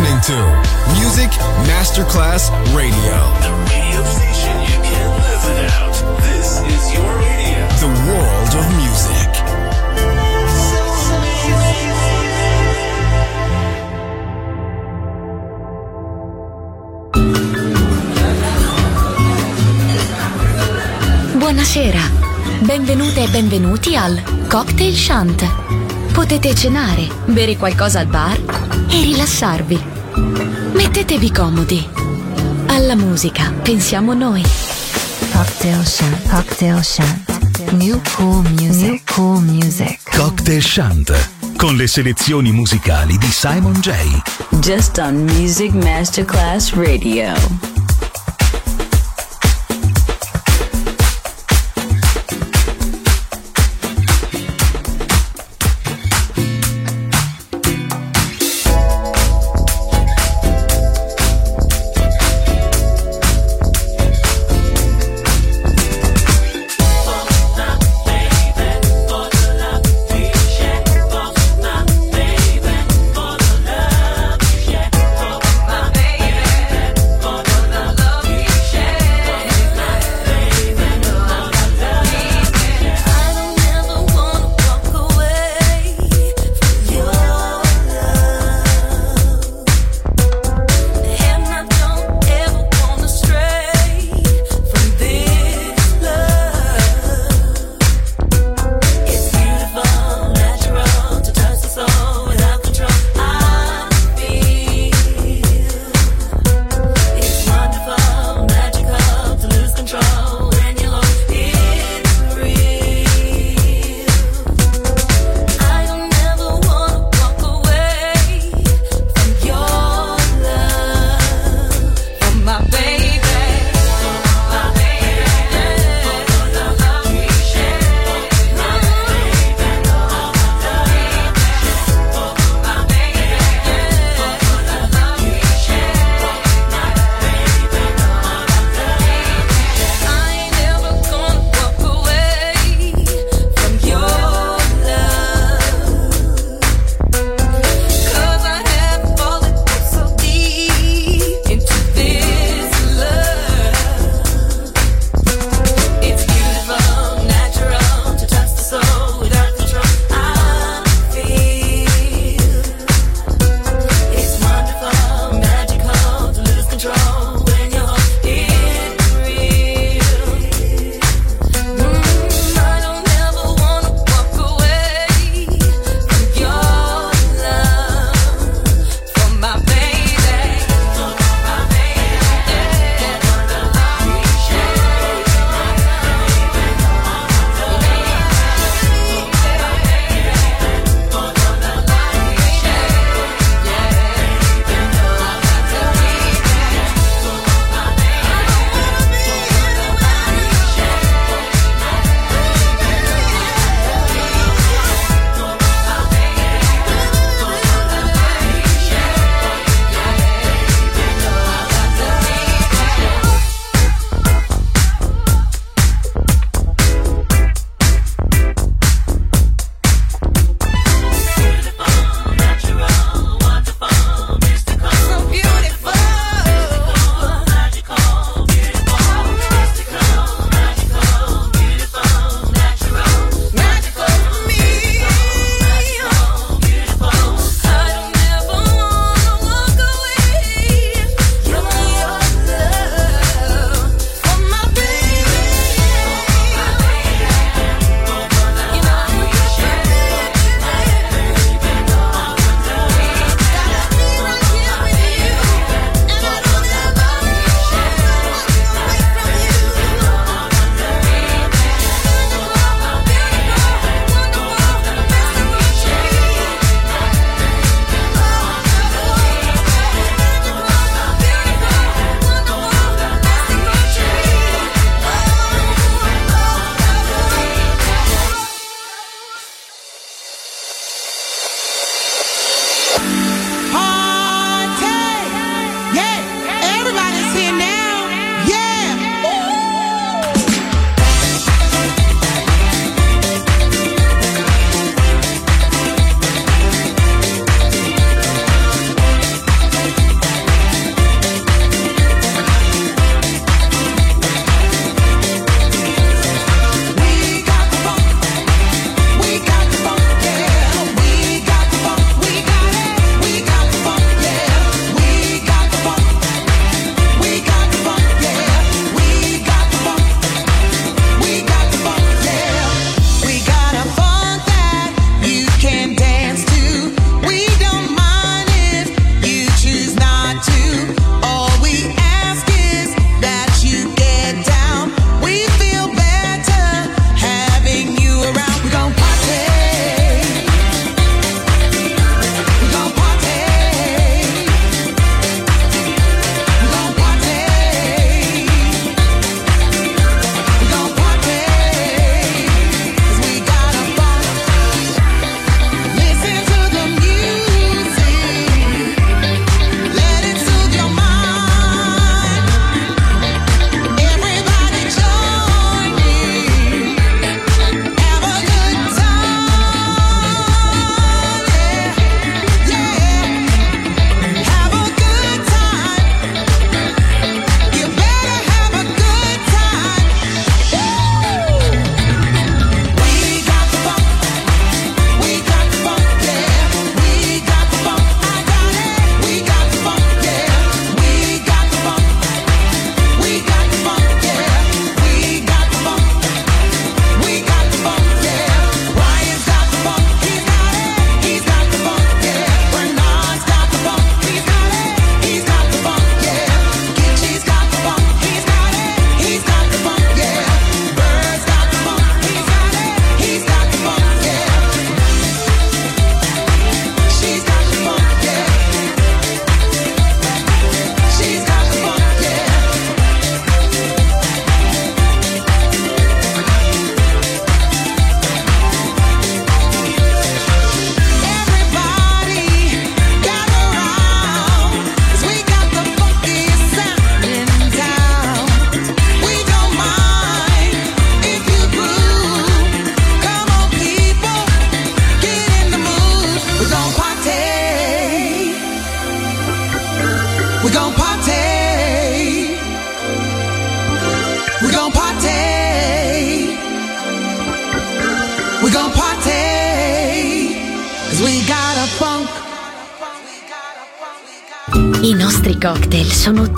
listening to Music Masterclass Radio. The radio station you can't live without. This is your radio. The world of music. Buonasera, benvenute e benvenuti al Cocktail Chant. Potete cenare, bere qualcosa al bar e rilassarvi. Mettetevi comodi. Alla musica pensiamo noi. Cocktail Shant. Cocktail Shant. New cool music. New cool music. Cocktail Shant con le selezioni musicali di Simon J. Just on Music Masterclass Radio.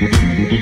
Gracias.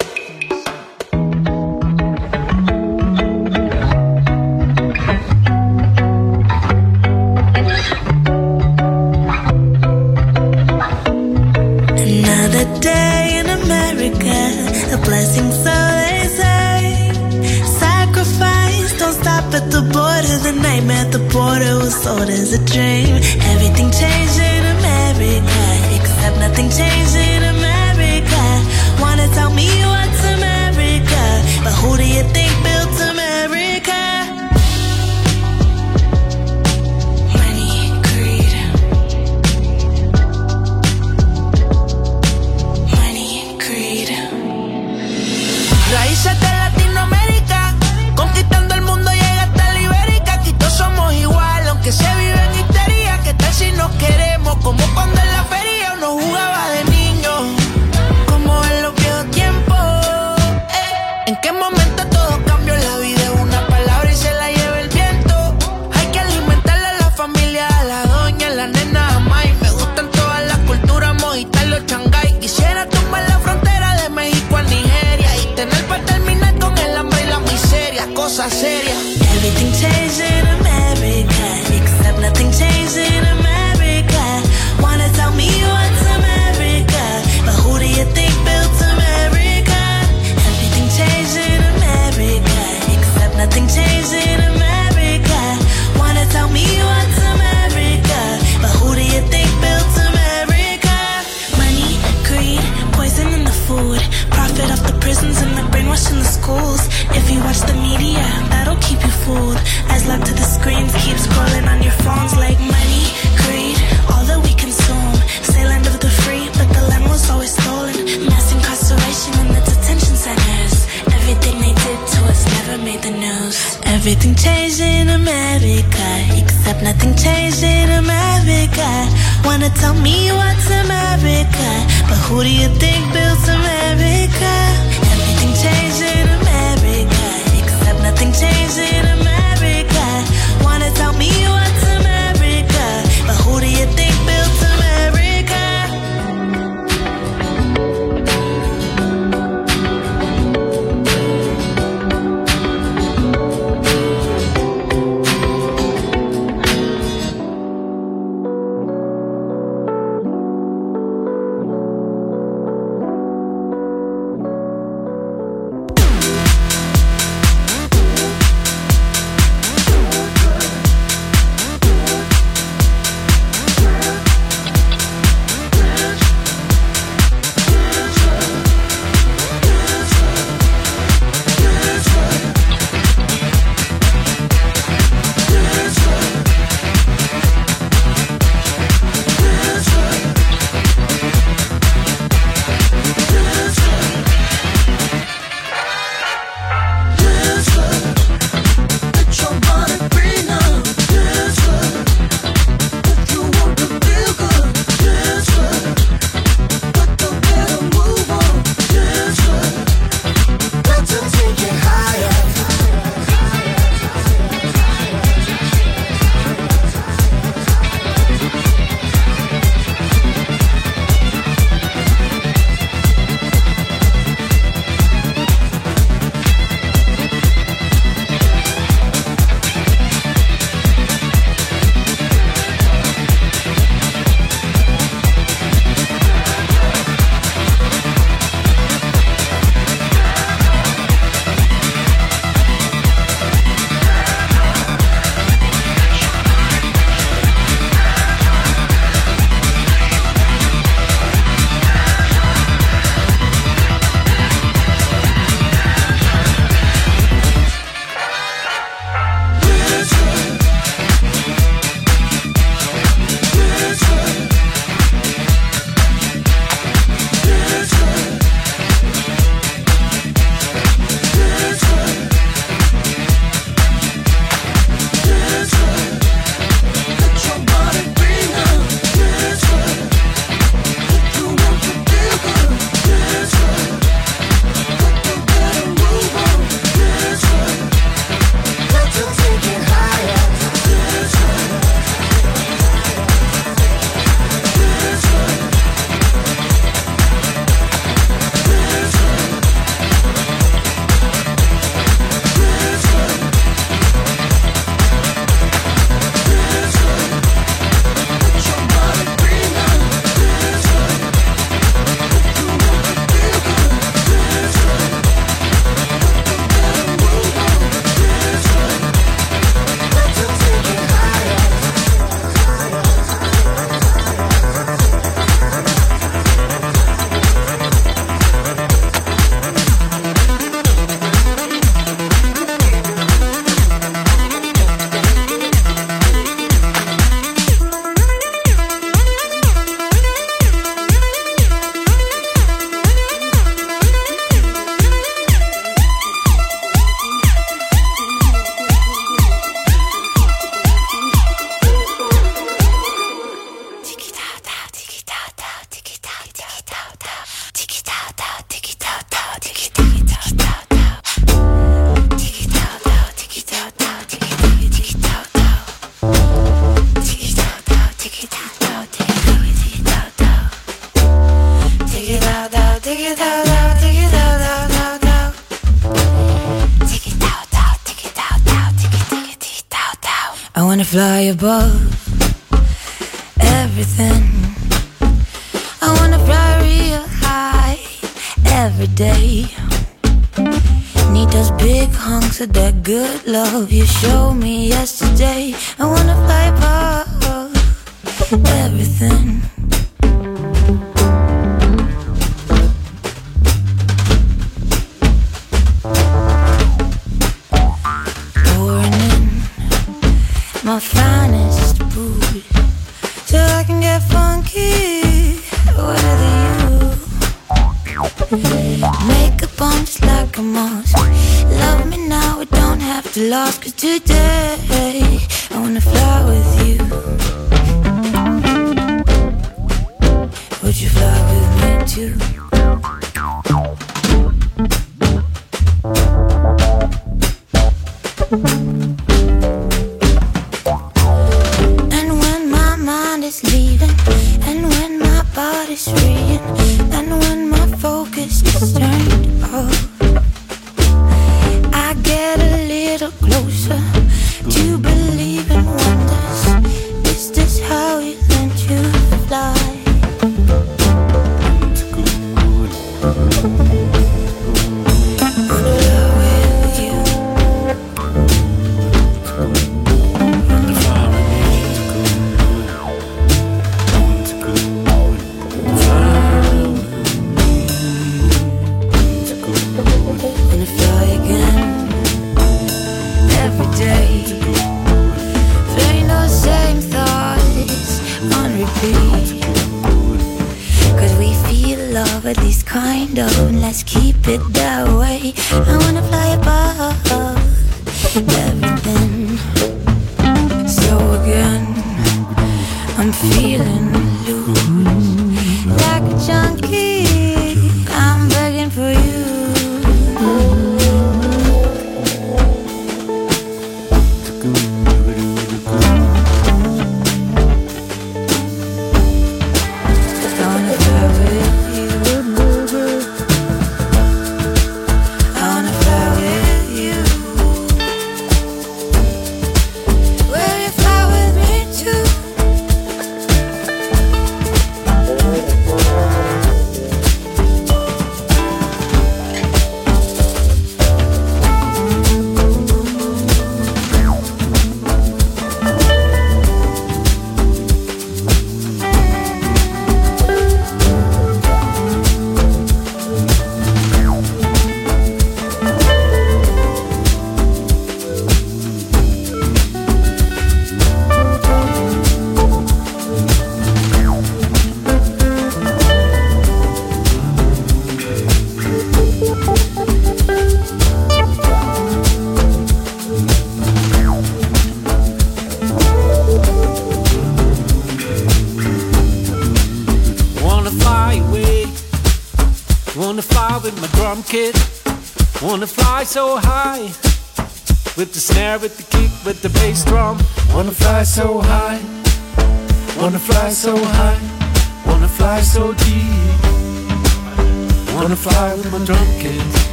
Border was sold as a dream. Everything changed in America, except nothing changed in America. Wanna tell me what's America, but who do you think built serias. Everything changed in America, except nothing changed in America. Wanna tell me what's America, but who do you think built America? Everything changed in America, except nothing changed in the media, that'll keep you fooled. Eyes locked to the screens, keep scrolling on your phones like money, greed, all that we consume. Say land of the free, but the land was always stolen. Mass incarceration in the detention centers. Everything they did to us never made the news. Everything changed in America, except nothing changed in America. Wanna tell me what's America, but who do you think built America?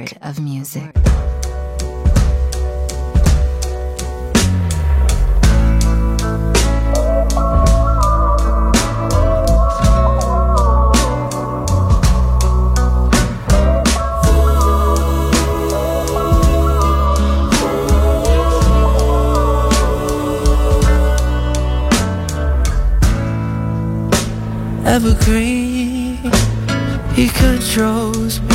music. evergreen. He controls me.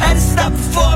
Had to stop before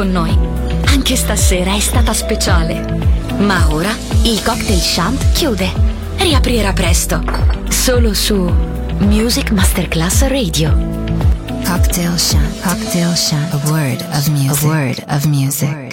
con noi. Anche stasera è stata speciale. Ma ora il cocktail shunt chiude. Riaprirà presto. Solo su Music Masterclass Radio. Cocktail shunt. Cocktail Shant. A word of music. A word of music.